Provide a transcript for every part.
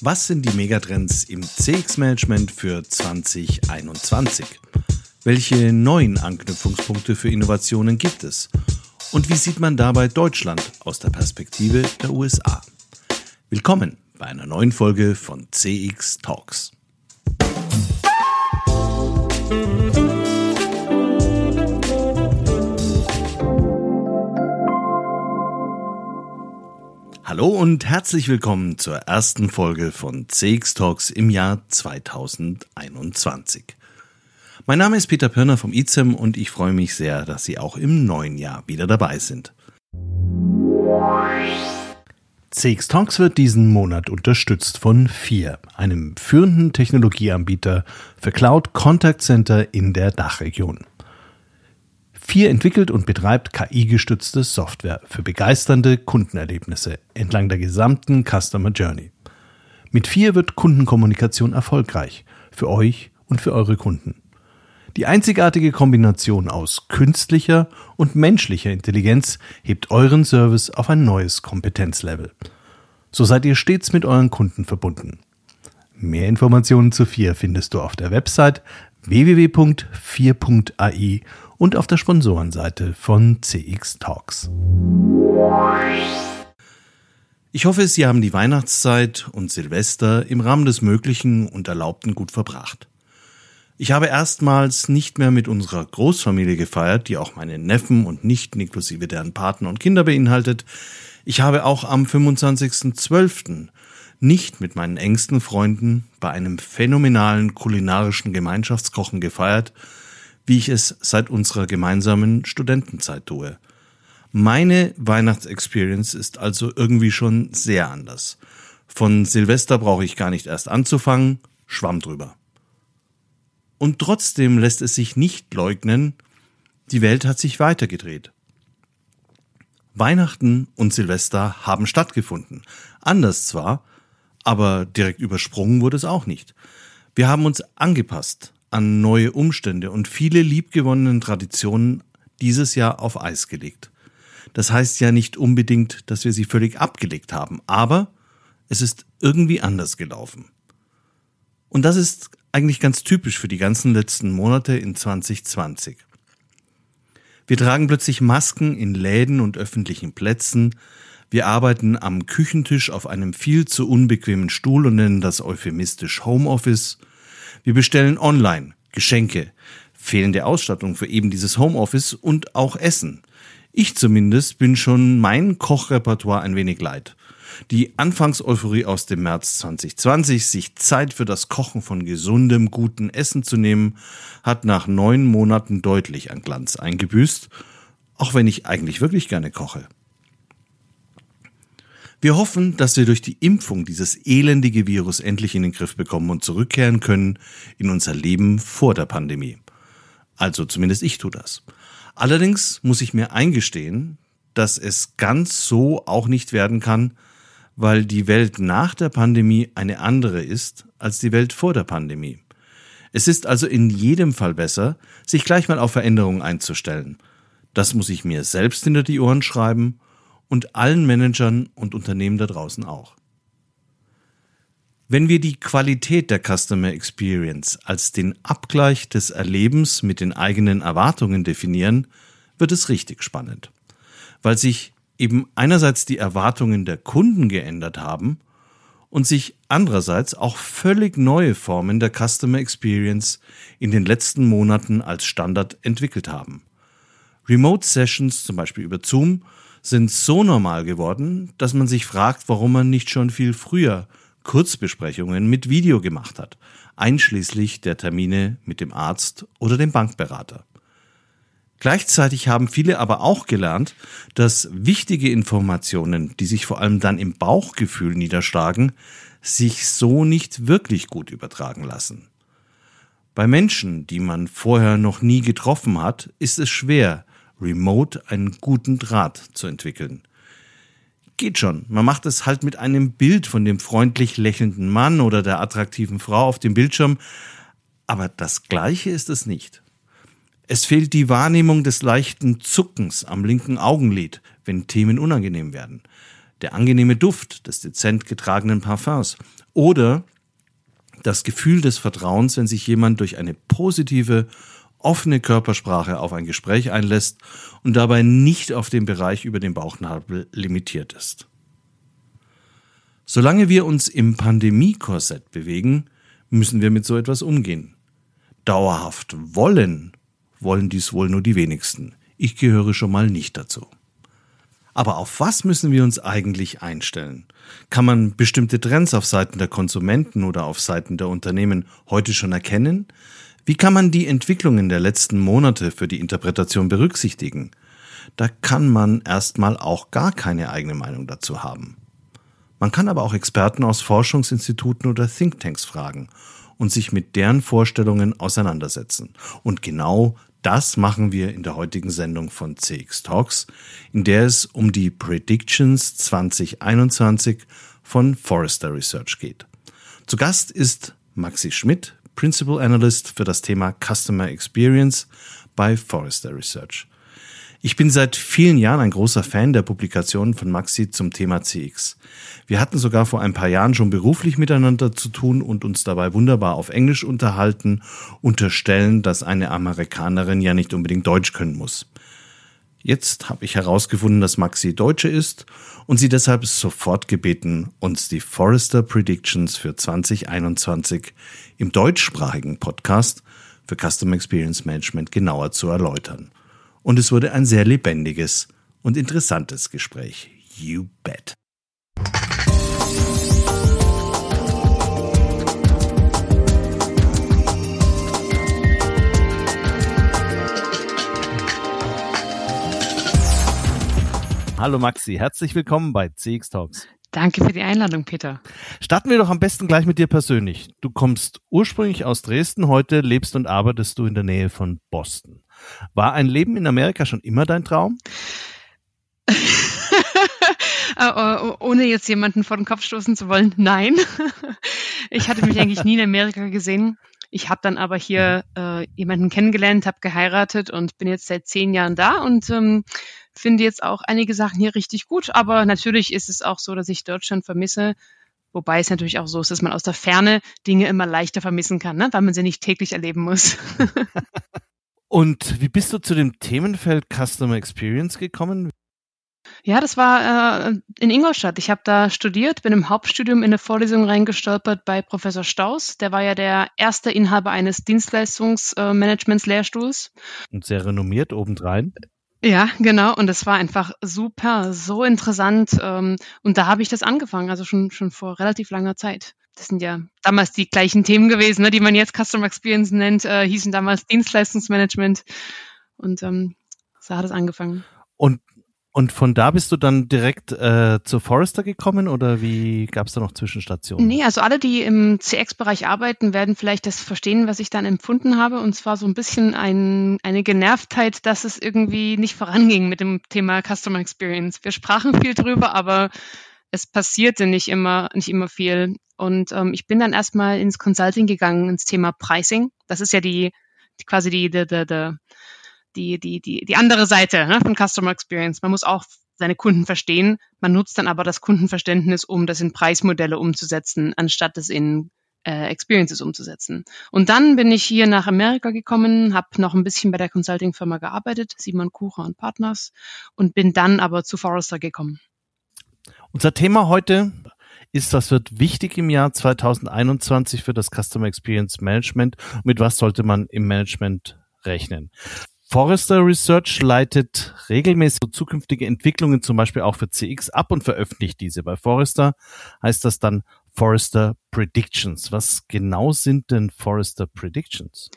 Was sind die Megatrends im CX-Management für 2021? Welche neuen Anknüpfungspunkte für Innovationen gibt es? Und wie sieht man dabei Deutschland aus der Perspektive der USA? Willkommen bei einer neuen Folge von CX Talks. Hallo und herzlich willkommen zur ersten Folge von CX Talks im Jahr 2021. Mein Name ist Peter Pirner vom ICEM und ich freue mich sehr, dass Sie auch im neuen Jahr wieder dabei sind. CX Talks wird diesen Monat unterstützt von FIR, einem führenden Technologieanbieter für Cloud Contact Center in der Dachregion. Vier entwickelt und betreibt KI-gestützte Software für begeisternde Kundenerlebnisse entlang der gesamten Customer Journey. Mit vier wird Kundenkommunikation erfolgreich für euch und für eure Kunden. Die einzigartige Kombination aus künstlicher und menschlicher Intelligenz hebt euren Service auf ein neues Kompetenzlevel. So seid ihr stets mit euren Kunden verbunden. Mehr Informationen zu 4 findest du auf der Website www.4.ai und auf der Sponsorenseite von CX Talks. Ich hoffe, Sie haben die Weihnachtszeit und Silvester im Rahmen des Möglichen und Erlaubten gut verbracht. Ich habe erstmals nicht mehr mit unserer Großfamilie gefeiert, die auch meine Neffen und Nichten inklusive deren Paten und Kinder beinhaltet. Ich habe auch am 25.12. nicht mit meinen engsten Freunden bei einem phänomenalen kulinarischen Gemeinschaftskochen gefeiert, wie ich es seit unserer gemeinsamen Studentenzeit tue. Meine Weihnachtsexperience ist also irgendwie schon sehr anders. Von Silvester brauche ich gar nicht erst anzufangen, schwamm drüber. Und trotzdem lässt es sich nicht leugnen, die Welt hat sich weitergedreht. Weihnachten und Silvester haben stattgefunden. Anders zwar, aber direkt übersprungen wurde es auch nicht. Wir haben uns angepasst, an neue Umstände und viele liebgewonnenen Traditionen dieses Jahr auf Eis gelegt. Das heißt ja nicht unbedingt, dass wir sie völlig abgelegt haben, aber es ist irgendwie anders gelaufen. Und das ist eigentlich ganz typisch für die ganzen letzten Monate in 2020. Wir tragen plötzlich Masken in Läden und öffentlichen Plätzen, wir arbeiten am Küchentisch auf einem viel zu unbequemen Stuhl und nennen das euphemistisch Homeoffice, wir bestellen online Geschenke, fehlende Ausstattung für eben dieses Homeoffice und auch Essen. Ich zumindest bin schon mein Kochrepertoire ein wenig leid. Die Anfangseuphorie aus dem März 2020, sich Zeit für das Kochen von gesundem, guten Essen zu nehmen, hat nach neun Monaten deutlich an Glanz eingebüßt, auch wenn ich eigentlich wirklich gerne koche. Wir hoffen, dass wir durch die Impfung dieses elendige Virus endlich in den Griff bekommen und zurückkehren können in unser Leben vor der Pandemie. Also zumindest ich tue das. Allerdings muss ich mir eingestehen, dass es ganz so auch nicht werden kann, weil die Welt nach der Pandemie eine andere ist als die Welt vor der Pandemie. Es ist also in jedem Fall besser, sich gleich mal auf Veränderungen einzustellen. Das muss ich mir selbst hinter die Ohren schreiben und allen Managern und Unternehmen da draußen auch. Wenn wir die Qualität der Customer Experience als den Abgleich des Erlebens mit den eigenen Erwartungen definieren, wird es richtig spannend, weil sich eben einerseits die Erwartungen der Kunden geändert haben und sich andererseits auch völlig neue Formen der Customer Experience in den letzten Monaten als Standard entwickelt haben. Remote Sessions, zum Beispiel über Zoom, sind so normal geworden, dass man sich fragt, warum man nicht schon viel früher Kurzbesprechungen mit Video gemacht hat, einschließlich der Termine mit dem Arzt oder dem Bankberater. Gleichzeitig haben viele aber auch gelernt, dass wichtige Informationen, die sich vor allem dann im Bauchgefühl niederschlagen, sich so nicht wirklich gut übertragen lassen. Bei Menschen, die man vorher noch nie getroffen hat, ist es schwer, remote einen guten Draht zu entwickeln. Geht schon, man macht es halt mit einem Bild von dem freundlich lächelnden Mann oder der attraktiven Frau auf dem Bildschirm, aber das gleiche ist es nicht. Es fehlt die Wahrnehmung des leichten Zuckens am linken Augenlid, wenn Themen unangenehm werden, der angenehme Duft des dezent getragenen Parfums Oder das Gefühl des Vertrauens, wenn sich jemand durch eine positive, offene Körpersprache auf ein Gespräch einlässt und dabei nicht auf den Bereich über den Bauchnabel limitiert ist. Solange wir uns im Pandemie-Korsett bewegen, müssen wir mit so etwas umgehen. Dauerhaft wollen, wollen dies wohl nur die wenigsten. Ich gehöre schon mal nicht dazu. Aber auf was müssen wir uns eigentlich einstellen? Kann man bestimmte Trends auf Seiten der Konsumenten oder auf Seiten der Unternehmen heute schon erkennen? Wie kann man die Entwicklungen der letzten Monate für die Interpretation berücksichtigen? Da kann man erstmal auch gar keine eigene Meinung dazu haben. Man kann aber auch Experten aus Forschungsinstituten oder Thinktanks fragen und sich mit deren Vorstellungen auseinandersetzen. Und genau das machen wir in der heutigen Sendung von CX Talks, in der es um die Predictions 2021 von Forrester Research geht. Zu Gast ist Maxi Schmidt, Principal Analyst für das Thema Customer Experience bei Forrester Research. Ich bin seit vielen Jahren ein großer Fan der Publikationen von Maxi zum Thema CX. Wir hatten sogar vor ein paar Jahren schon beruflich miteinander zu tun und uns dabei wunderbar auf Englisch unterhalten, unterstellen, dass eine Amerikanerin ja nicht unbedingt Deutsch können muss. Jetzt habe ich herausgefunden, dass Maxi Deutsche ist und sie deshalb sofort gebeten, uns die Forrester Predictions für 2021 im deutschsprachigen Podcast für Customer Experience Management genauer zu erläutern und es wurde ein sehr lebendiges und interessantes Gespräch. You bet. Hallo Maxi, herzlich willkommen bei CX Talks. Danke für die Einladung, Peter. Starten wir doch am besten gleich mit dir persönlich. Du kommst ursprünglich aus Dresden, heute lebst und arbeitest du in der Nähe von Boston. War ein Leben in Amerika schon immer dein Traum? Äh, äh, ohne jetzt jemanden vor den Kopf stoßen zu wollen, nein. ich hatte mich eigentlich nie in Amerika gesehen. Ich habe dann aber hier äh, jemanden kennengelernt, habe geheiratet und bin jetzt seit zehn Jahren da und ähm, finde jetzt auch einige Sachen hier richtig gut. Aber natürlich ist es auch so, dass ich Deutschland vermisse. Wobei es natürlich auch so ist, dass man aus der Ferne Dinge immer leichter vermissen kann, ne? weil man sie nicht täglich erleben muss. Und wie bist du zu dem Themenfeld Customer Experience gekommen? Ja, das war äh, in Ingolstadt. Ich habe da studiert, bin im Hauptstudium in eine Vorlesung reingestolpert bei Professor Staus. Der war ja der erste Inhaber eines Dienstleistungsmanagements-Lehrstuhls. Und sehr renommiert obendrein. Ja, genau. Und es war einfach super, so interessant. Ähm, und da habe ich das angefangen, also schon, schon vor relativ langer Zeit das sind ja damals die gleichen Themen gewesen, ne, die man jetzt Customer Experience nennt, äh, hießen damals Dienstleistungsmanagement. Und ähm, so hat es angefangen. Und und von da bist du dann direkt äh, zu Forrester gekommen oder wie gab es da noch Zwischenstationen? Nee, also alle, die im CX-Bereich arbeiten, werden vielleicht das verstehen, was ich dann empfunden habe. Und zwar so ein bisschen ein, eine Genervtheit, dass es irgendwie nicht voranging mit dem Thema Customer Experience. Wir sprachen viel drüber, aber es passierte nicht immer, nicht immer viel. Und ähm, ich bin dann erstmal ins Consulting gegangen, ins Thema Pricing. Das ist ja die, die quasi die, die, die, die, die, die, die andere Seite ne, von Customer Experience. Man muss auch seine Kunden verstehen. Man nutzt dann aber das Kundenverständnis, um das in Preismodelle umzusetzen, anstatt es in äh, Experiences umzusetzen. Und dann bin ich hier nach Amerika gekommen, habe noch ein bisschen bei der Consulting-Firma gearbeitet, Simon Kucher und Partners, und bin dann aber zu Forrester gekommen. Unser Thema heute ist, was wird wichtig im Jahr 2021 für das Customer Experience Management? Mit was sollte man im Management rechnen? Forrester Research leitet regelmäßig zukünftige Entwicklungen zum Beispiel auch für CX ab und veröffentlicht diese. Bei Forrester heißt das dann Forrester Predictions. Was genau sind denn Forrester Predictions?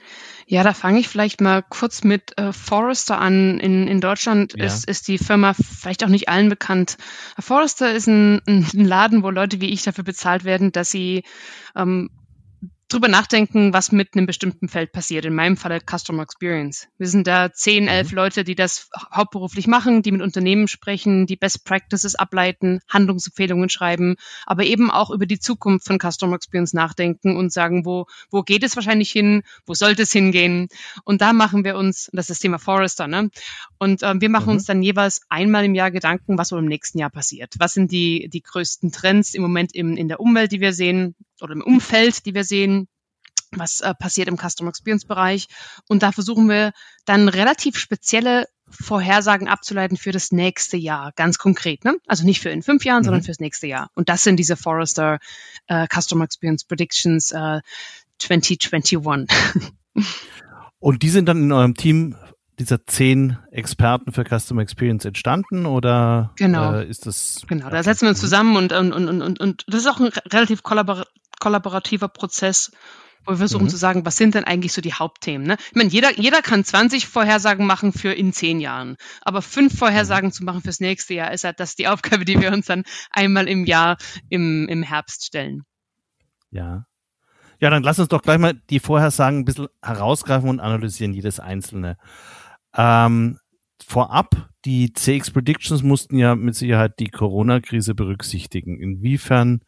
Ja, da fange ich vielleicht mal kurz mit äh, Forrester an. In, in Deutschland ja. ist, ist die Firma vielleicht auch nicht allen bekannt. Forrester ist ein, ein Laden, wo Leute wie ich dafür bezahlt werden, dass sie ähm, drüber nachdenken, was mit einem bestimmten Feld passiert. In meinem Fall Customer Experience. Wir sind da zehn, elf mhm. Leute, die das hauptberuflich machen, die mit Unternehmen sprechen, die Best Practices ableiten, Handlungsempfehlungen schreiben, aber eben auch über die Zukunft von Customer Experience nachdenken und sagen, wo, wo geht es wahrscheinlich hin, wo sollte es hingehen. Und da machen wir uns, das ist das Thema Forrester, ne? Und äh, wir machen mhm. uns dann jeweils einmal im Jahr Gedanken, was wohl im nächsten Jahr passiert. Was sind die, die größten Trends im Moment im, in der Umwelt, die wir sehen? Oder im Umfeld, die wir sehen, was äh, passiert im Customer Experience Bereich. Und da versuchen wir dann relativ spezielle Vorhersagen abzuleiten für das nächste Jahr, ganz konkret. Ne? Also nicht für in fünf Jahren, mhm. sondern fürs nächste Jahr. Und das sind diese Forrester äh, Customer Experience Predictions äh, 2021. Und die sind dann in eurem Team dieser zehn Experten für Customer Experience entstanden oder genau. äh, ist das? Genau, da setzen wir uns zusammen und, und, und, und, und das ist auch ein relativ kollabor kollaborativer Prozess, wo wir versuchen mhm. zu sagen, was sind denn eigentlich so die Hauptthemen? Ne? Ich meine, jeder, jeder kann 20 Vorhersagen machen für in zehn Jahren, aber fünf Vorhersagen mhm. zu machen fürs nächste Jahr ist halt das die Aufgabe, die wir uns dann einmal im Jahr im, im Herbst stellen. Ja. Ja, dann lass uns doch gleich mal die Vorhersagen ein bisschen herausgreifen und analysieren, jedes einzelne. Ähm, vorab, die CX Predictions mussten ja mit Sicherheit die Corona-Krise berücksichtigen. Inwiefern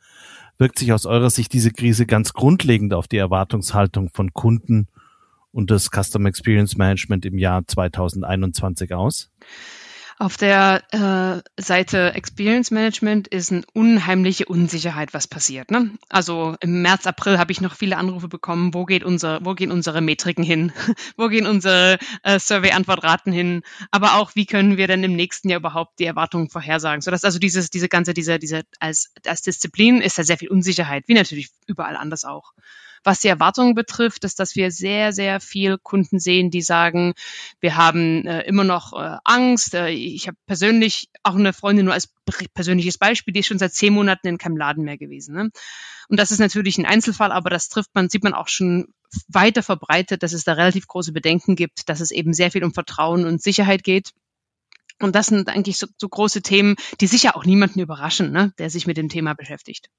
wirkt sich aus eurer Sicht diese Krise ganz grundlegend auf die Erwartungshaltung von Kunden und das Customer Experience Management im Jahr 2021 aus? Auf der äh, Seite Experience Management ist eine unheimliche Unsicherheit, was passiert. Ne? Also im März, April habe ich noch viele Anrufe bekommen, wo geht unser, wo gehen unsere Metriken hin, wo gehen unsere äh, Survey-Antwortraten hin, aber auch wie können wir denn im nächsten Jahr überhaupt die Erwartungen vorhersagen. So dass also dieses, diese ganze, diese, diese als, als Disziplin ist da sehr viel Unsicherheit, wie natürlich überall anders auch. Was die Erwartungen betrifft, ist, dass wir sehr, sehr viel Kunden sehen, die sagen, wir haben äh, immer noch äh, Angst. Äh, ich habe persönlich auch eine Freundin nur als persönliches Beispiel, die ist schon seit zehn Monaten in keinem Laden mehr gewesen. Ne? Und das ist natürlich ein Einzelfall, aber das trifft man, sieht man auch schon weiter verbreitet, dass es da relativ große Bedenken gibt, dass es eben sehr viel um Vertrauen und Sicherheit geht. Und das sind eigentlich so, so große Themen, die sicher auch niemanden überraschen, ne, der sich mit dem Thema beschäftigt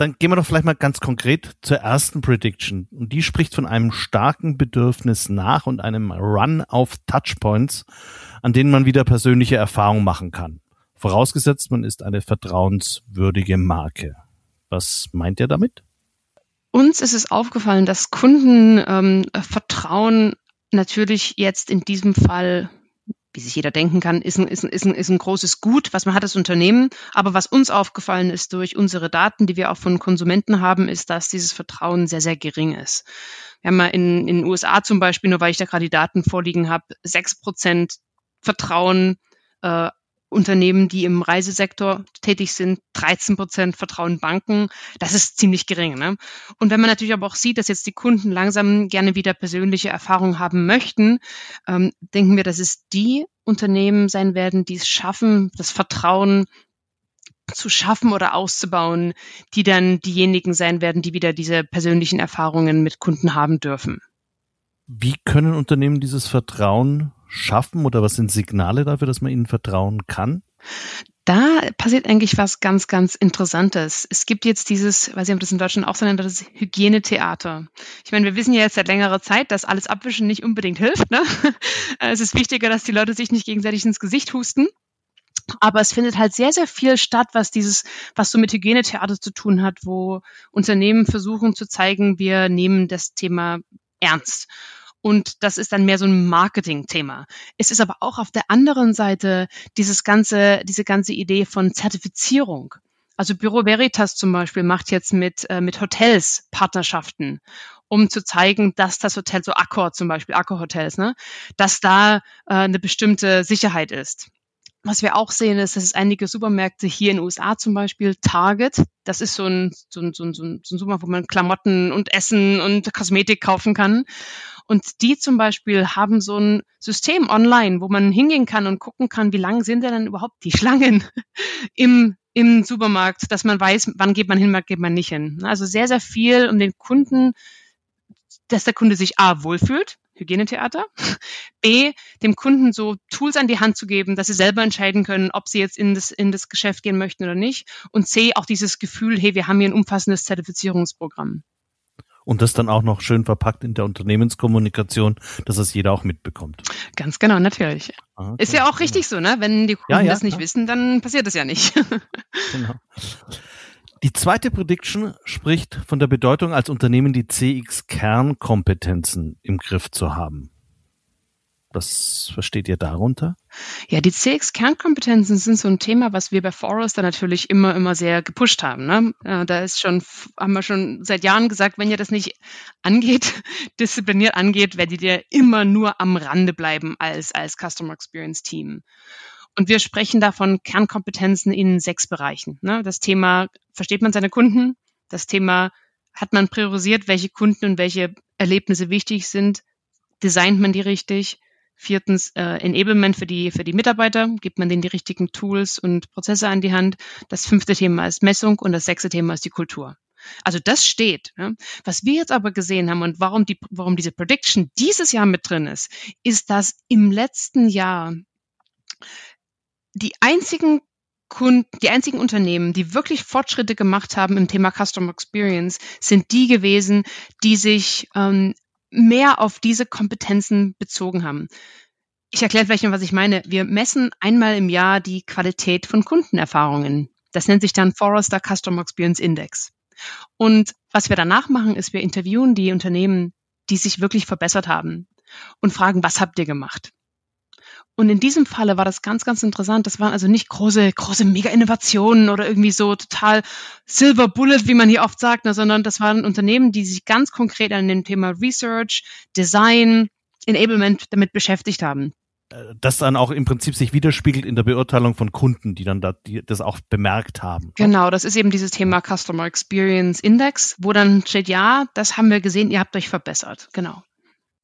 dann gehen wir doch vielleicht mal ganz konkret zur ersten Prediction. Und die spricht von einem starken Bedürfnis nach und einem Run auf Touchpoints, an denen man wieder persönliche Erfahrungen machen kann. Vorausgesetzt, man ist eine vertrauenswürdige Marke. Was meint ihr damit? Uns ist es aufgefallen, dass Kunden ähm, Vertrauen natürlich jetzt in diesem Fall wie sich jeder denken kann, ist ein, ist, ein, ist, ein, ist ein großes Gut, was man hat als Unternehmen. Aber was uns aufgefallen ist durch unsere Daten, die wir auch von Konsumenten haben, ist, dass dieses Vertrauen sehr, sehr gering ist. Wir haben mal in, in den USA zum Beispiel, nur weil ich da gerade die Daten vorliegen habe, sechs Prozent Vertrauen äh, Unternehmen, die im Reisesektor tätig sind, 13 Prozent vertrauen Banken. Das ist ziemlich gering. Ne? Und wenn man natürlich aber auch sieht, dass jetzt die Kunden langsam gerne wieder persönliche Erfahrungen haben möchten, ähm, denken wir, dass es die Unternehmen sein werden, die es schaffen, das Vertrauen zu schaffen oder auszubauen, die dann diejenigen sein werden, die wieder diese persönlichen Erfahrungen mit Kunden haben dürfen. Wie können Unternehmen dieses Vertrauen schaffen oder was sind Signale dafür, dass man ihnen vertrauen kann? Da passiert eigentlich was ganz, ganz Interessantes. Es gibt jetzt dieses, weiß ich, ob das in Deutschland auch so nennt, das Hygienetheater. Ich meine, wir wissen ja jetzt seit längerer Zeit, dass alles Abwischen nicht unbedingt hilft. Ne? Es ist wichtiger, dass die Leute sich nicht gegenseitig ins Gesicht husten. Aber es findet halt sehr, sehr viel statt, was dieses, was so mit Hygienetheater zu tun hat, wo Unternehmen versuchen zu zeigen, wir nehmen das Thema ernst. Und das ist dann mehr so ein Marketing-Thema. Es ist aber auch auf der anderen Seite dieses ganze, diese ganze Idee von Zertifizierung. Also Büro Veritas zum Beispiel macht jetzt mit, äh, mit Hotels Partnerschaften, um zu zeigen, dass das Hotel, so Accor zum Beispiel, Accor Hotels, ne, dass da äh, eine bestimmte Sicherheit ist. Was wir auch sehen, ist, dass es einige Supermärkte hier in den USA zum Beispiel, Target, das ist so ein, so ein, so ein, so ein Supermarkt, wo man Klamotten und Essen und Kosmetik kaufen kann. Und die zum Beispiel haben so ein System online, wo man hingehen kann und gucken kann, wie lang sind denn überhaupt die Schlangen im, im Supermarkt, dass man weiß, wann geht man hin, wann geht man nicht hin. Also sehr, sehr viel, um den Kunden, dass der Kunde sich A, wohlfühlt, Hygienetheater, B, dem Kunden so Tools an die Hand zu geben, dass sie selber entscheiden können, ob sie jetzt in das, in das Geschäft gehen möchten oder nicht. Und C, auch dieses Gefühl, hey, wir haben hier ein umfassendes Zertifizierungsprogramm. Und das dann auch noch schön verpackt in der Unternehmenskommunikation, dass das jeder auch mitbekommt. Ganz genau, natürlich. Okay, Ist ja auch richtig so, ne? Wenn die Kunden ja, ja, das nicht ja. wissen, dann passiert das ja nicht. genau. Die zweite Prediction spricht von der Bedeutung als Unternehmen die CX-Kernkompetenzen im Griff zu haben. Was versteht ihr darunter? Ja, die CX-Kernkompetenzen sind so ein Thema, was wir bei Forrester natürlich immer, immer sehr gepusht haben. Ne? Äh, da ist schon, haben wir schon seit Jahren gesagt, wenn ihr das nicht angeht, diszipliniert angeht, werdet ihr immer nur am Rande bleiben als, als Customer Experience Team. Und wir sprechen da von Kernkompetenzen in sechs Bereichen. Ne? Das Thema, versteht man seine Kunden? Das Thema, hat man priorisiert, welche Kunden und welche Erlebnisse wichtig sind? Designt man die richtig? Viertens, äh, Enablement für die, für die Mitarbeiter. Gibt man denen die richtigen Tools und Prozesse an die Hand? Das fünfte Thema ist Messung und das sechste Thema ist die Kultur. Also das steht. Ja. Was wir jetzt aber gesehen haben und warum, die, warum diese Prediction dieses Jahr mit drin ist, ist, dass im letzten Jahr die einzigen Kunden, die einzigen Unternehmen, die wirklich Fortschritte gemacht haben im Thema Customer Experience, sind die gewesen, die sich ähm, mehr auf diese Kompetenzen bezogen haben. Ich erkläre vielleicht noch, was ich meine. Wir messen einmal im Jahr die Qualität von Kundenerfahrungen. Das nennt sich dann Forrester Customer Experience Index. Und was wir danach machen, ist, wir interviewen die Unternehmen, die sich wirklich verbessert haben und fragen, was habt ihr gemacht? Und in diesem Falle war das ganz, ganz interessant. Das waren also nicht große, große Mega-Innovationen oder irgendwie so total Silver Bullet, wie man hier oft sagt, ne, sondern das waren Unternehmen, die sich ganz konkret an dem Thema Research, Design, Enablement damit beschäftigt haben. Äh, das dann auch im Prinzip sich widerspiegelt in der Beurteilung von Kunden, die dann da, die das auch bemerkt haben. Genau, das ist eben dieses Thema Customer Experience Index, wo dann steht, ja, das haben wir gesehen, ihr habt euch verbessert. Genau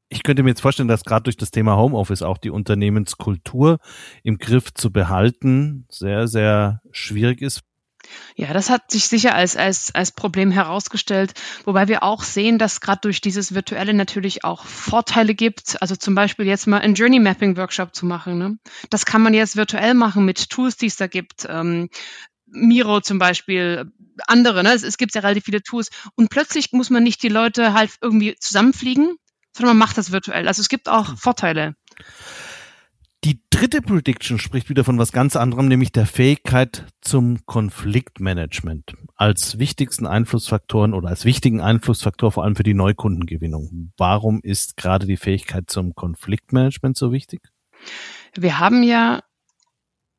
ich könnte mir jetzt vorstellen, dass gerade durch das Thema Homeoffice auch die Unternehmenskultur im Griff zu behalten sehr, sehr schwierig ist. Ja, das hat sich sicher als, als, als Problem herausgestellt, wobei wir auch sehen, dass gerade durch dieses Virtuelle natürlich auch Vorteile gibt. Also zum Beispiel jetzt mal einen Journey Mapping Workshop zu machen. Ne? Das kann man jetzt virtuell machen mit Tools, die es da gibt. Ähm, Miro zum Beispiel, andere, ne? es, es gibt ja relativ viele Tools. Und plötzlich muss man nicht die Leute halt irgendwie zusammenfliegen, sondern man macht das virtuell. Also es gibt auch hm. Vorteile. Die dritte Prediction spricht wieder von was ganz anderem, nämlich der Fähigkeit zum Konfliktmanagement als wichtigsten Einflussfaktoren oder als wichtigen Einflussfaktor vor allem für die Neukundengewinnung. Warum ist gerade die Fähigkeit zum Konfliktmanagement so wichtig? Wir haben ja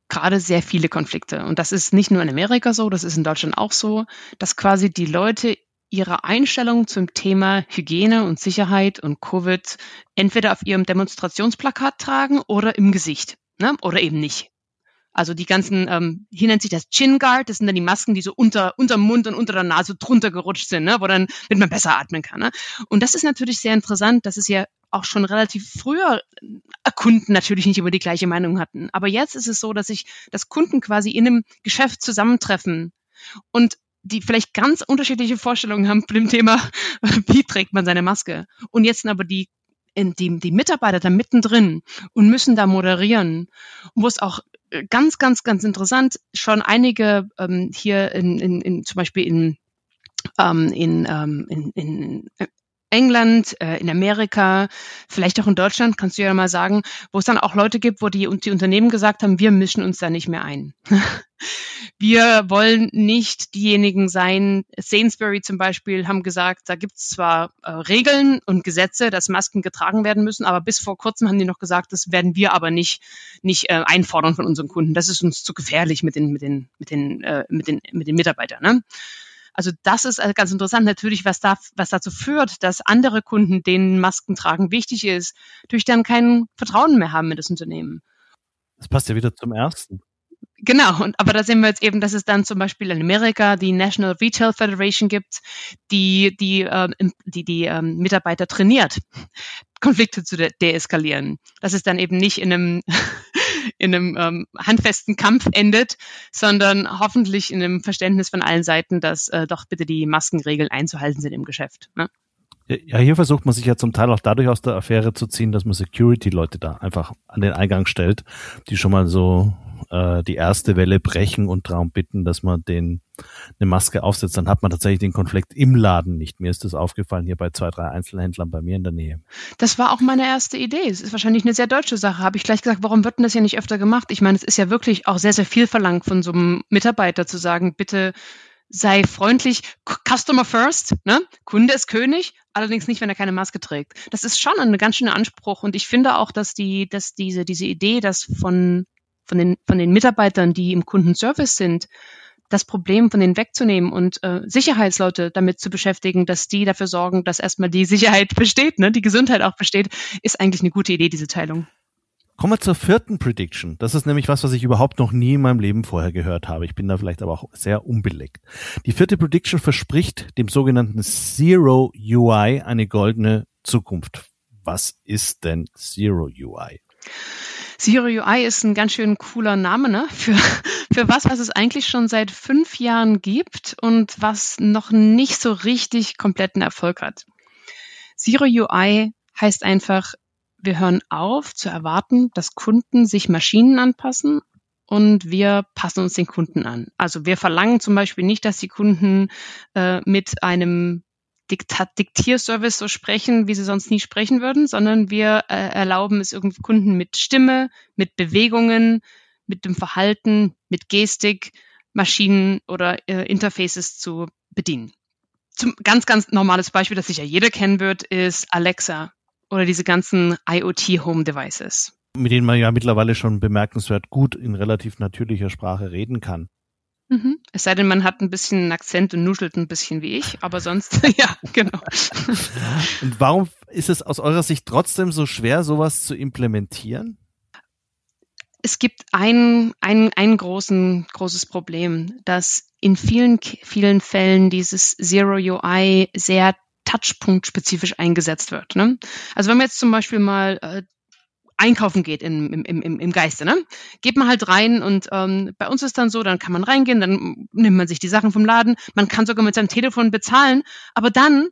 gerade sehr viele Konflikte. Und das ist nicht nur in Amerika so, das ist in Deutschland auch so, dass quasi die Leute ihre Einstellung zum Thema Hygiene und Sicherheit und Covid entweder auf ihrem Demonstrationsplakat tragen oder im Gesicht, ne? oder eben nicht. Also die ganzen, ähm, hier nennt sich das Chin Guard, das sind dann die Masken, die so unter, unter Mund und unter der Nase drunter gerutscht sind, ne? wo dann, damit man besser atmen kann. Ne? Und das ist natürlich sehr interessant, dass es ja auch schon relativ früher Kunden natürlich nicht immer die gleiche Meinung hatten. Aber jetzt ist es so, dass sich, dass Kunden quasi in einem Geschäft zusammentreffen und die vielleicht ganz unterschiedliche Vorstellungen haben zu dem Thema, wie trägt man seine Maske. Und jetzt sind aber die, die, die Mitarbeiter da mittendrin und müssen da moderieren, wo es auch äh, ganz, ganz, ganz interessant schon einige ähm, hier in, in, in zum Beispiel in ähm, in, ähm, in, in England, äh, in Amerika, vielleicht auch in Deutschland, kannst du ja mal sagen, wo es dann auch Leute gibt, wo die, die Unternehmen gesagt haben, wir mischen uns da nicht mehr ein. wir wollen nicht diejenigen sein. Sainsbury zum Beispiel haben gesagt, da gibt es zwar äh, Regeln und Gesetze, dass Masken getragen werden müssen, aber bis vor kurzem haben die noch gesagt, das werden wir aber nicht, nicht äh, einfordern von unseren Kunden. Das ist uns zu gefährlich mit den, mit den, mit den, äh, mit den, mit den Mitarbeitern. Ne? Also das ist äh, ganz interessant natürlich, was, da, was dazu führt, dass andere Kunden, denen Masken tragen wichtig ist, durch dann kein Vertrauen mehr haben in das Unternehmen. Das passt ja wieder zum ersten. Genau, und, aber da sehen wir jetzt eben, dass es dann zum Beispiel in Amerika die National Retail Federation gibt, die die, äh, die, die ähm, Mitarbeiter trainiert, Konflikte zu de deeskalieren. Das ist dann eben nicht in einem in einem ähm, handfesten Kampf endet, sondern hoffentlich in einem Verständnis von allen Seiten, dass äh, doch bitte die Maskenregeln einzuhalten sind im Geschäft. Ne? Ja, hier versucht man sich ja zum Teil auch dadurch aus der Affäre zu ziehen, dass man Security-Leute da einfach an den Eingang stellt, die schon mal so äh, die erste Welle brechen und darum bitten, dass man den eine Maske aufsetzt, dann hat man tatsächlich den Konflikt im Laden nicht. Mir ist das aufgefallen hier bei zwei, drei Einzelhändlern bei mir in der Nähe. Das war auch meine erste Idee. Es ist wahrscheinlich eine sehr deutsche Sache. Habe ich gleich gesagt, warum wird denn das ja nicht öfter gemacht? Ich meine, es ist ja wirklich auch sehr, sehr viel verlangt von so einem Mitarbeiter zu sagen, bitte sei freundlich, Customer first, ne? Kunde ist König, allerdings nicht, wenn er keine Maske trägt. Das ist schon ein ganz schöner Anspruch und ich finde auch, dass die, dass diese, diese Idee, dass von, von den, von den Mitarbeitern, die im Kundenservice sind, das Problem von denen wegzunehmen und äh, Sicherheitsleute damit zu beschäftigen, dass die dafür sorgen, dass erstmal die Sicherheit besteht, ne, die Gesundheit auch besteht, ist eigentlich eine gute Idee, diese Teilung. Kommen wir zur vierten Prediction. Das ist nämlich was, was ich überhaupt noch nie in meinem Leben vorher gehört habe. Ich bin da vielleicht aber auch sehr unbelegt. Die vierte Prediction verspricht dem sogenannten Zero UI eine goldene Zukunft. Was ist denn Zero UI? Zero UI ist ein ganz schön cooler Name ne? für, für was, was es eigentlich schon seit fünf Jahren gibt und was noch nicht so richtig kompletten Erfolg hat. Zero UI heißt einfach wir hören auf zu erwarten, dass Kunden sich Maschinen anpassen und wir passen uns den Kunden an. Also wir verlangen zum Beispiel nicht, dass die Kunden äh, mit einem Diktat Diktierservice so sprechen, wie sie sonst nie sprechen würden, sondern wir äh, erlauben es irgendwie Kunden mit Stimme, mit Bewegungen, mit dem Verhalten, mit Gestik, Maschinen oder äh, Interfaces zu bedienen. Zum ganz, ganz normales Beispiel, das sicher jeder kennen wird, ist Alexa oder diese ganzen IoT-Home-Devices. Mit denen man ja mittlerweile schon bemerkenswert gut in relativ natürlicher Sprache reden kann. Mhm. Es sei denn, man hat ein bisschen einen Akzent und nuschelt ein bisschen wie ich, aber sonst, ja, genau. und warum ist es aus eurer Sicht trotzdem so schwer, sowas zu implementieren? Es gibt ein, ein, ein großen, großes Problem, dass in vielen, vielen Fällen dieses Zero UI sehr Touchpunkt-spezifisch eingesetzt wird. Ne? Also wenn man jetzt zum Beispiel mal äh, einkaufen geht im, im, im, im Geiste, ne? Geht man halt rein und ähm, bei uns ist dann so, dann kann man reingehen, dann nimmt man sich die Sachen vom Laden, man kann sogar mit seinem Telefon bezahlen, aber dann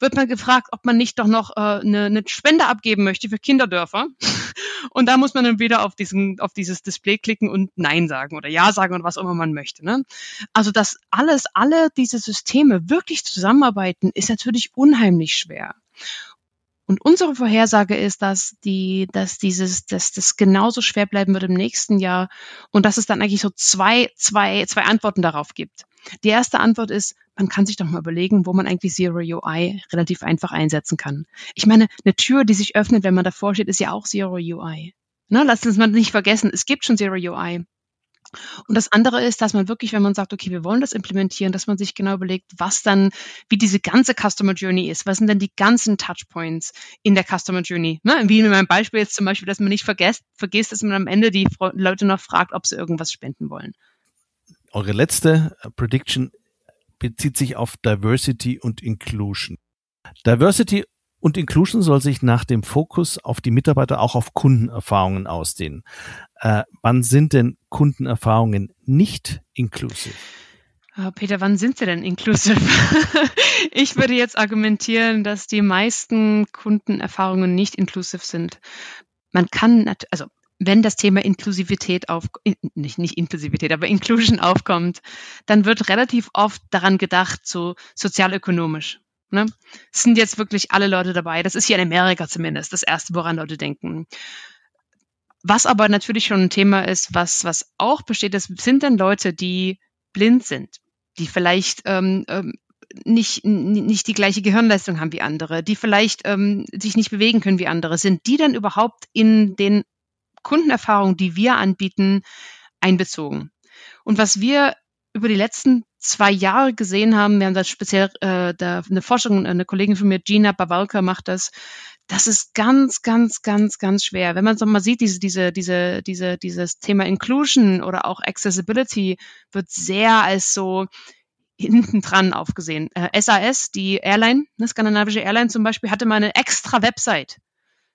wird man gefragt, ob man nicht doch noch äh, eine, eine Spende abgeben möchte für Kinderdörfer. Und da muss man dann wieder auf, diesen, auf dieses Display klicken und Nein sagen oder Ja sagen oder was immer man möchte. Ne? Also das alles, alle diese Systeme wirklich zusammenarbeiten, ist natürlich unheimlich schwer. Und unsere Vorhersage ist, dass die, dass dieses, dass das genauso schwer bleiben wird im nächsten Jahr und dass es dann eigentlich so zwei, zwei, zwei Antworten darauf gibt. Die erste Antwort ist, man kann sich doch mal überlegen, wo man eigentlich Zero UI relativ einfach einsetzen kann. Ich meine, eine Tür, die sich öffnet, wenn man davor steht, ist ja auch Zero UI. Ne, lasst uns mal nicht vergessen, es gibt schon Zero UI. Und das andere ist, dass man wirklich, wenn man sagt, okay, wir wollen das implementieren, dass man sich genau überlegt, was dann, wie diese ganze Customer Journey ist. Was sind denn die ganzen Touchpoints in der Customer Journey? Ne? Wie in meinem Beispiel jetzt zum Beispiel, dass man nicht vergesst, vergisst, dass man am Ende die Leute noch fragt, ob sie irgendwas spenden wollen. Eure letzte äh, Prediction bezieht sich auf Diversity und Inclusion. Diversity und Inclusion soll sich nach dem Fokus auf die Mitarbeiter auch auf Kundenerfahrungen ausdehnen. Äh, wann sind denn Kundenerfahrungen nicht inklusiv? Ah, Peter, wann sind sie denn inklusiv? ich würde jetzt argumentieren, dass die meisten Kundenerfahrungen nicht inklusiv sind. Man kann, also wenn das Thema Inklusivität auf, nicht, nicht Inklusivität, aber Inclusion aufkommt, dann wird relativ oft daran gedacht, so sozialökonomisch. Ne? sind jetzt wirklich alle Leute dabei. Das ist hier in Amerika zumindest das Erste, woran Leute denken. Was aber natürlich schon ein Thema ist, was, was auch besteht, das sind dann Leute, die blind sind, die vielleicht ähm, ähm, nicht, nicht die gleiche Gehirnleistung haben wie andere, die vielleicht ähm, sich nicht bewegen können wie andere. Sind die dann überhaupt in den Kundenerfahrungen, die wir anbieten, einbezogen? Und was wir über die letzten zwei Jahre gesehen haben, wir haben das speziell äh, da, eine Forschung, eine Kollegin von mir, Gina Bawalka, macht das. Das ist ganz, ganz, ganz, ganz schwer. Wenn man so mal sieht, diese, diese, diese, diese, dieses Thema Inclusion oder auch Accessibility wird sehr als so hinten dran aufgesehen. Äh, SAS, die Airline, eine skandinavische Airline zum Beispiel, hatte mal eine extra Website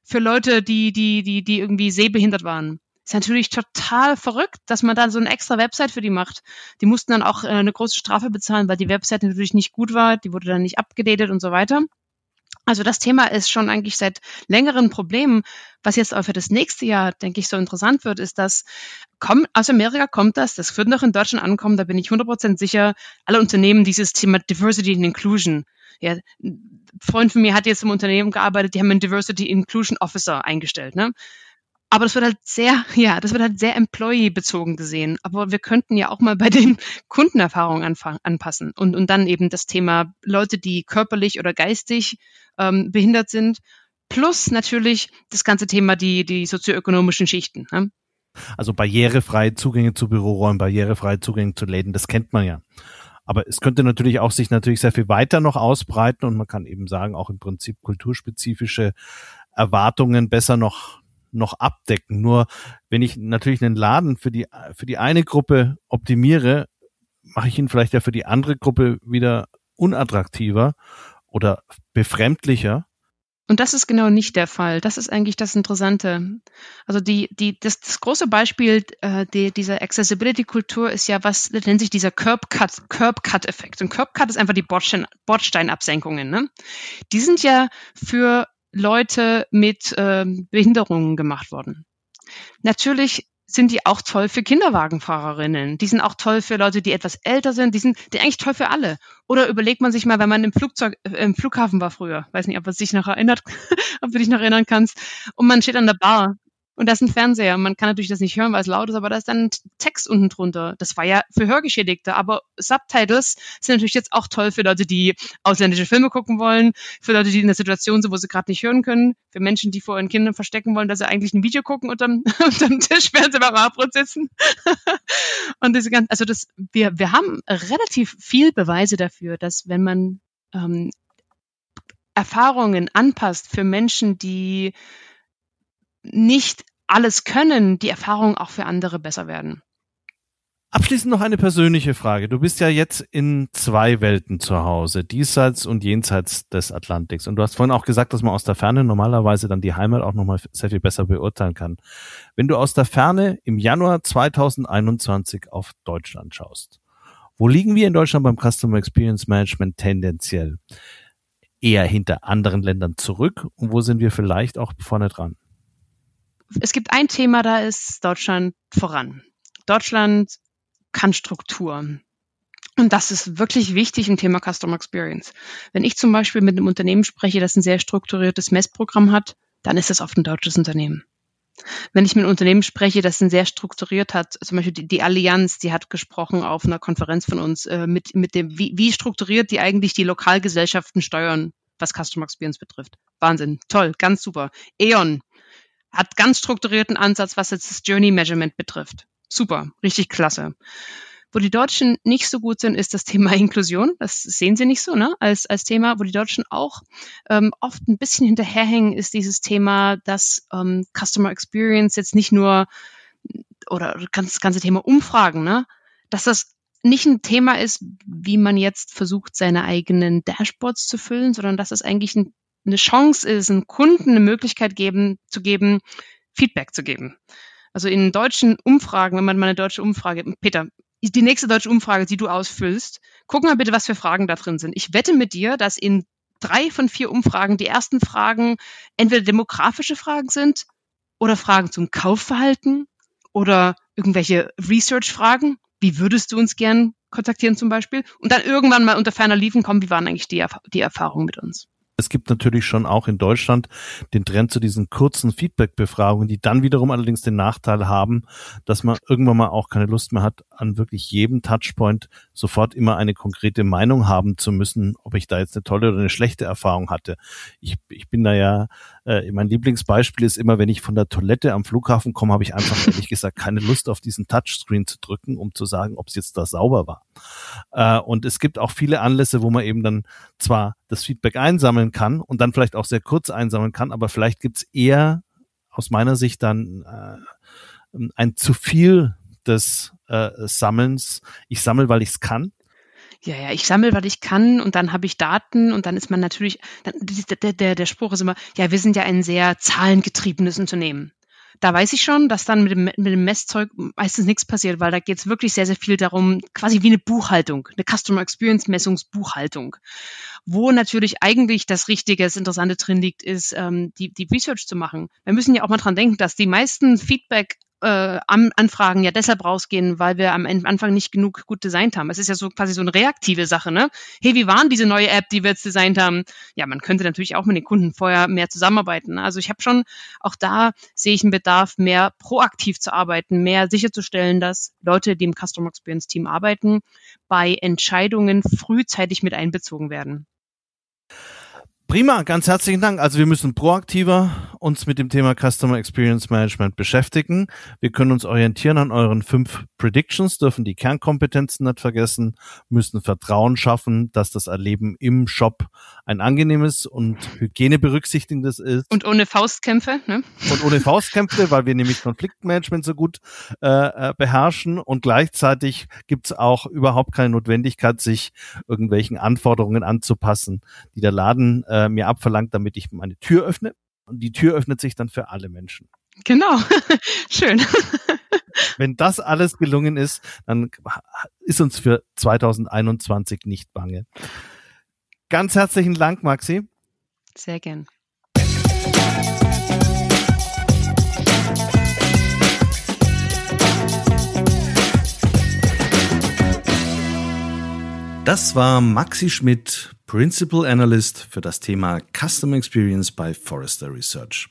für Leute, die, die, die, die irgendwie sehbehindert waren. Ist natürlich total verrückt, dass man da so eine extra Website für die macht. Die mussten dann auch äh, eine große Strafe bezahlen, weil die Website natürlich nicht gut war, die wurde dann nicht abgedatet und so weiter. Also das Thema ist schon eigentlich seit längeren Problemen. Was jetzt auch für das nächste Jahr, denke ich, so interessant wird, ist, dass komm, aus Amerika kommt das, das wird noch in Deutschland ankommen, da bin ich 100% sicher, alle Unternehmen dieses Thema Diversity and Inclusion. Ja, ein Freund von mir hat jetzt im Unternehmen gearbeitet, die haben einen Diversity Inclusion Officer eingestellt. Ne? Aber das wird halt sehr, ja, das wird halt sehr employee-bezogen gesehen. Aber wir könnten ja auch mal bei den Kundenerfahrungen anpassen und, und dann eben das Thema Leute, die körperlich oder geistig ähm, behindert sind, plus natürlich das ganze Thema die, die sozioökonomischen Schichten. Ne? Also barrierefreie Zugänge zu Büroräumen, barrierefreie Zugänge zu Läden, das kennt man ja. Aber es könnte natürlich auch sich natürlich sehr viel weiter noch ausbreiten und man kann eben sagen, auch im Prinzip kulturspezifische Erwartungen besser noch noch abdecken. Nur wenn ich natürlich einen Laden für die für die eine Gruppe optimiere, mache ich ihn vielleicht ja für die andere Gruppe wieder unattraktiver oder befremdlicher. Und das ist genau nicht der Fall. Das ist eigentlich das Interessante. Also die, die, das, das große Beispiel äh, die, dieser Accessibility-Kultur ist ja, was nennt sich dieser Curb-Cut-Effekt. Curb Und Curb-Cut ist einfach die Bordstein, Bordsteinabsenkungen. Ne? Die sind ja für Leute mit ähm, Behinderungen gemacht worden. Natürlich sind die auch toll für Kinderwagenfahrerinnen. Die sind auch toll für Leute, die etwas älter sind. Die sind die eigentlich toll für alle. Oder überlegt man sich mal, wenn man im Flugzeug, äh, im Flughafen war früher, weiß nicht, ob man sich noch erinnert, ob du dich noch erinnern kannst, und man steht an der Bar und da ist ein Fernseher. Man kann natürlich das nicht hören, weil es laut ist, aber da ist dann Text unten drunter. Das war ja für Hörgeschädigte, aber Subtitles sind natürlich jetzt auch toll für Leute, die ausländische Filme gucken wollen, für Leute, die in der Situation sind, wo sie gerade nicht hören können, für Menschen, die vor ihren Kindern verstecken wollen, dass sie eigentlich ein Video gucken unterm, unterm Tisch, während sie beim Abbrot sitzen. und diese ganzen, also das, wir, wir haben relativ viel Beweise dafür, dass wenn man ähm, Erfahrungen anpasst für Menschen, die nicht alles können, die Erfahrungen auch für andere besser werden. Abschließend noch eine persönliche Frage. Du bist ja jetzt in zwei Welten zu Hause, diesseits und jenseits des Atlantiks. Und du hast vorhin auch gesagt, dass man aus der Ferne normalerweise dann die Heimat auch nochmal sehr viel besser beurteilen kann. Wenn du aus der Ferne im Januar 2021 auf Deutschland schaust, wo liegen wir in Deutschland beim Customer Experience Management tendenziell? Eher hinter anderen Ländern zurück und wo sind wir vielleicht auch vorne dran? Es gibt ein Thema, da ist Deutschland voran. Deutschland kann Struktur. Und das ist wirklich wichtig im Thema Customer Experience. Wenn ich zum Beispiel mit einem Unternehmen spreche, das ein sehr strukturiertes Messprogramm hat, dann ist das oft ein deutsches Unternehmen. Wenn ich mit einem Unternehmen spreche, das ein sehr strukturiert hat, zum Beispiel die, die Allianz, die hat gesprochen auf einer Konferenz von uns äh, mit, mit dem, wie, wie strukturiert die eigentlich die Lokalgesellschaften steuern, was Customer Experience betrifft. Wahnsinn, toll, ganz super. E.ON, hat ganz strukturierten Ansatz, was jetzt das Journey Measurement betrifft. Super, richtig klasse. Wo die Deutschen nicht so gut sind, ist das Thema Inklusion. Das sehen sie nicht so, ne? Als, als Thema, wo die Deutschen auch ähm, oft ein bisschen hinterherhängen, ist dieses Thema, dass ähm, Customer Experience jetzt nicht nur oder das ganze Thema Umfragen, ne? Dass das nicht ein Thema ist, wie man jetzt versucht, seine eigenen Dashboards zu füllen, sondern dass es eigentlich ein eine Chance ist, einem Kunden eine Möglichkeit geben, zu geben, Feedback zu geben. Also in deutschen Umfragen, wenn man mal eine deutsche Umfrage, Peter, die nächste deutsche Umfrage, die du ausfüllst, guck mal bitte, was für Fragen da drin sind. Ich wette mit dir, dass in drei von vier Umfragen die ersten Fragen entweder demografische Fragen sind oder Fragen zum Kaufverhalten oder irgendwelche Research-Fragen. Wie würdest du uns gern kontaktieren zum Beispiel? Und dann irgendwann mal unter ferner Liefen kommen, wie waren eigentlich die, die Erfahrungen mit uns? Es gibt natürlich schon auch in Deutschland den Trend zu diesen kurzen Feedback-Befragungen, die dann wiederum allerdings den Nachteil haben, dass man irgendwann mal auch keine Lust mehr hat, an wirklich jedem Touchpoint sofort immer eine konkrete Meinung haben zu müssen, ob ich da jetzt eine tolle oder eine schlechte Erfahrung hatte. Ich, ich bin da ja, äh, mein Lieblingsbeispiel ist immer, wenn ich von der Toilette am Flughafen komme, habe ich einfach ehrlich gesagt keine Lust auf diesen Touchscreen zu drücken, um zu sagen, ob es jetzt da sauber war. Äh, und es gibt auch viele Anlässe, wo man eben dann zwar das Feedback einsammeln kann und dann vielleicht auch sehr kurz einsammeln kann, aber vielleicht gibt's eher aus meiner Sicht dann äh, ein zu viel des äh, Sammelns. Ich sammle, weil ich es kann. Ja, ja, ich sammle, weil ich kann und dann habe ich Daten und dann ist man natürlich, dann, der, der, der Spruch ist immer, ja, wir sind ja ein sehr zahlengetriebenes Unternehmen da weiß ich schon, dass dann mit dem, mit dem Messzeug meistens nichts passiert, weil da geht es wirklich sehr, sehr viel darum, quasi wie eine Buchhaltung, eine Customer Experience Messungsbuchhaltung, wo natürlich eigentlich das Richtige, das Interessante drin liegt, ist, ähm, die, die Research zu machen. Wir müssen ja auch mal dran denken, dass die meisten Feedback äh, Anfragen ja deshalb rausgehen, weil wir am Anfang nicht genug gut designt haben. Es ist ja so quasi so eine reaktive Sache, ne? Hey, wie waren diese neue App, die wir jetzt designt haben? Ja, man könnte natürlich auch mit den Kunden vorher mehr zusammenarbeiten. Also ich habe schon, auch da sehe ich einen Bedarf, mehr proaktiv zu arbeiten, mehr sicherzustellen, dass Leute, die im Customer Experience Team arbeiten, bei Entscheidungen frühzeitig mit einbezogen werden. Prima, ganz herzlichen Dank. Also wir müssen proaktiver uns mit dem Thema Customer Experience Management beschäftigen. Wir können uns orientieren an euren fünf Predictions, dürfen die Kernkompetenzen nicht vergessen, müssen Vertrauen schaffen, dass das Erleben im Shop ein angenehmes und Hygiene berücksichtigendes ist. Und ohne Faustkämpfe. Ne? Und ohne Faustkämpfe, weil wir nämlich Konfliktmanagement so gut äh, äh beherrschen und gleichzeitig gibt es auch überhaupt keine Notwendigkeit, sich irgendwelchen Anforderungen anzupassen, die der Laden äh, mir abverlangt, damit ich meine Tür öffne. Und die Tür öffnet sich dann für alle Menschen. Genau, schön. Wenn das alles gelungen ist, dann ist uns für 2021 nicht bange. Ganz herzlichen Dank, Maxi. Sehr gern. Das war Maxi Schmidt, Principal Analyst für das Thema Customer Experience bei Forrester Research.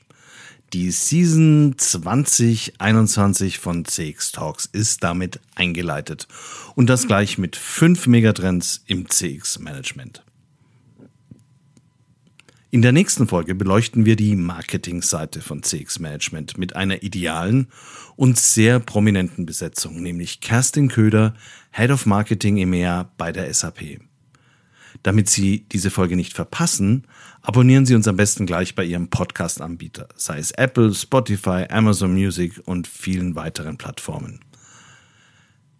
Die Season 2021 von CX Talks ist damit eingeleitet und das gleich mit fünf Megatrends im CX Management. In der nächsten Folge beleuchten wir die Marketingseite von CX Management mit einer idealen und sehr prominenten Besetzung, nämlich Kerstin Köder, Head of Marketing EMEA bei der SAP. Damit Sie diese Folge nicht verpassen, abonnieren Sie uns am besten gleich bei Ihrem Podcast-Anbieter, sei es Apple, Spotify, Amazon Music und vielen weiteren Plattformen.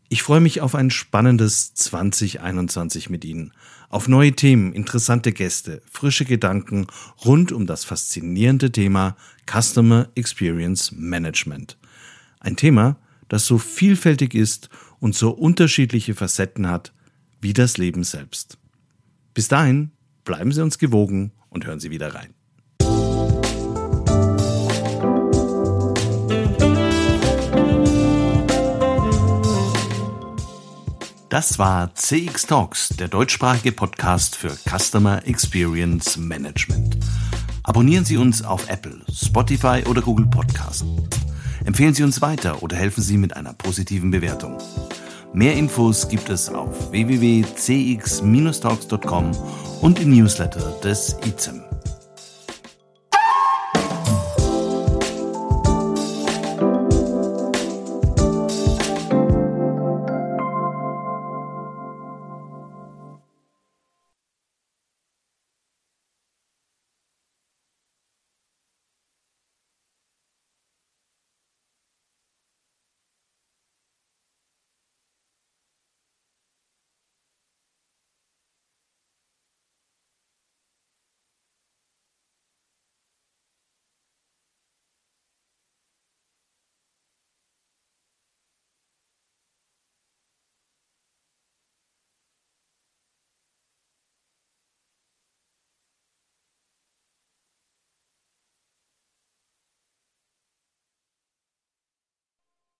Ich freue mich auf ein spannendes 2021 mit Ihnen, auf neue Themen, interessante Gäste, frische Gedanken rund um das faszinierende Thema Customer Experience Management. Ein Thema, das so vielfältig ist und so unterschiedliche Facetten hat wie das Leben selbst. Bis dahin, bleiben Sie uns gewogen und hören Sie wieder rein. Das war CX Talks, der deutschsprachige Podcast für Customer Experience Management. Abonnieren Sie uns auf Apple, Spotify oder Google Podcast. Empfehlen Sie uns weiter oder helfen Sie mit einer positiven Bewertung. Mehr Infos gibt es auf www.cx-talks.com und im Newsletter des ICEM.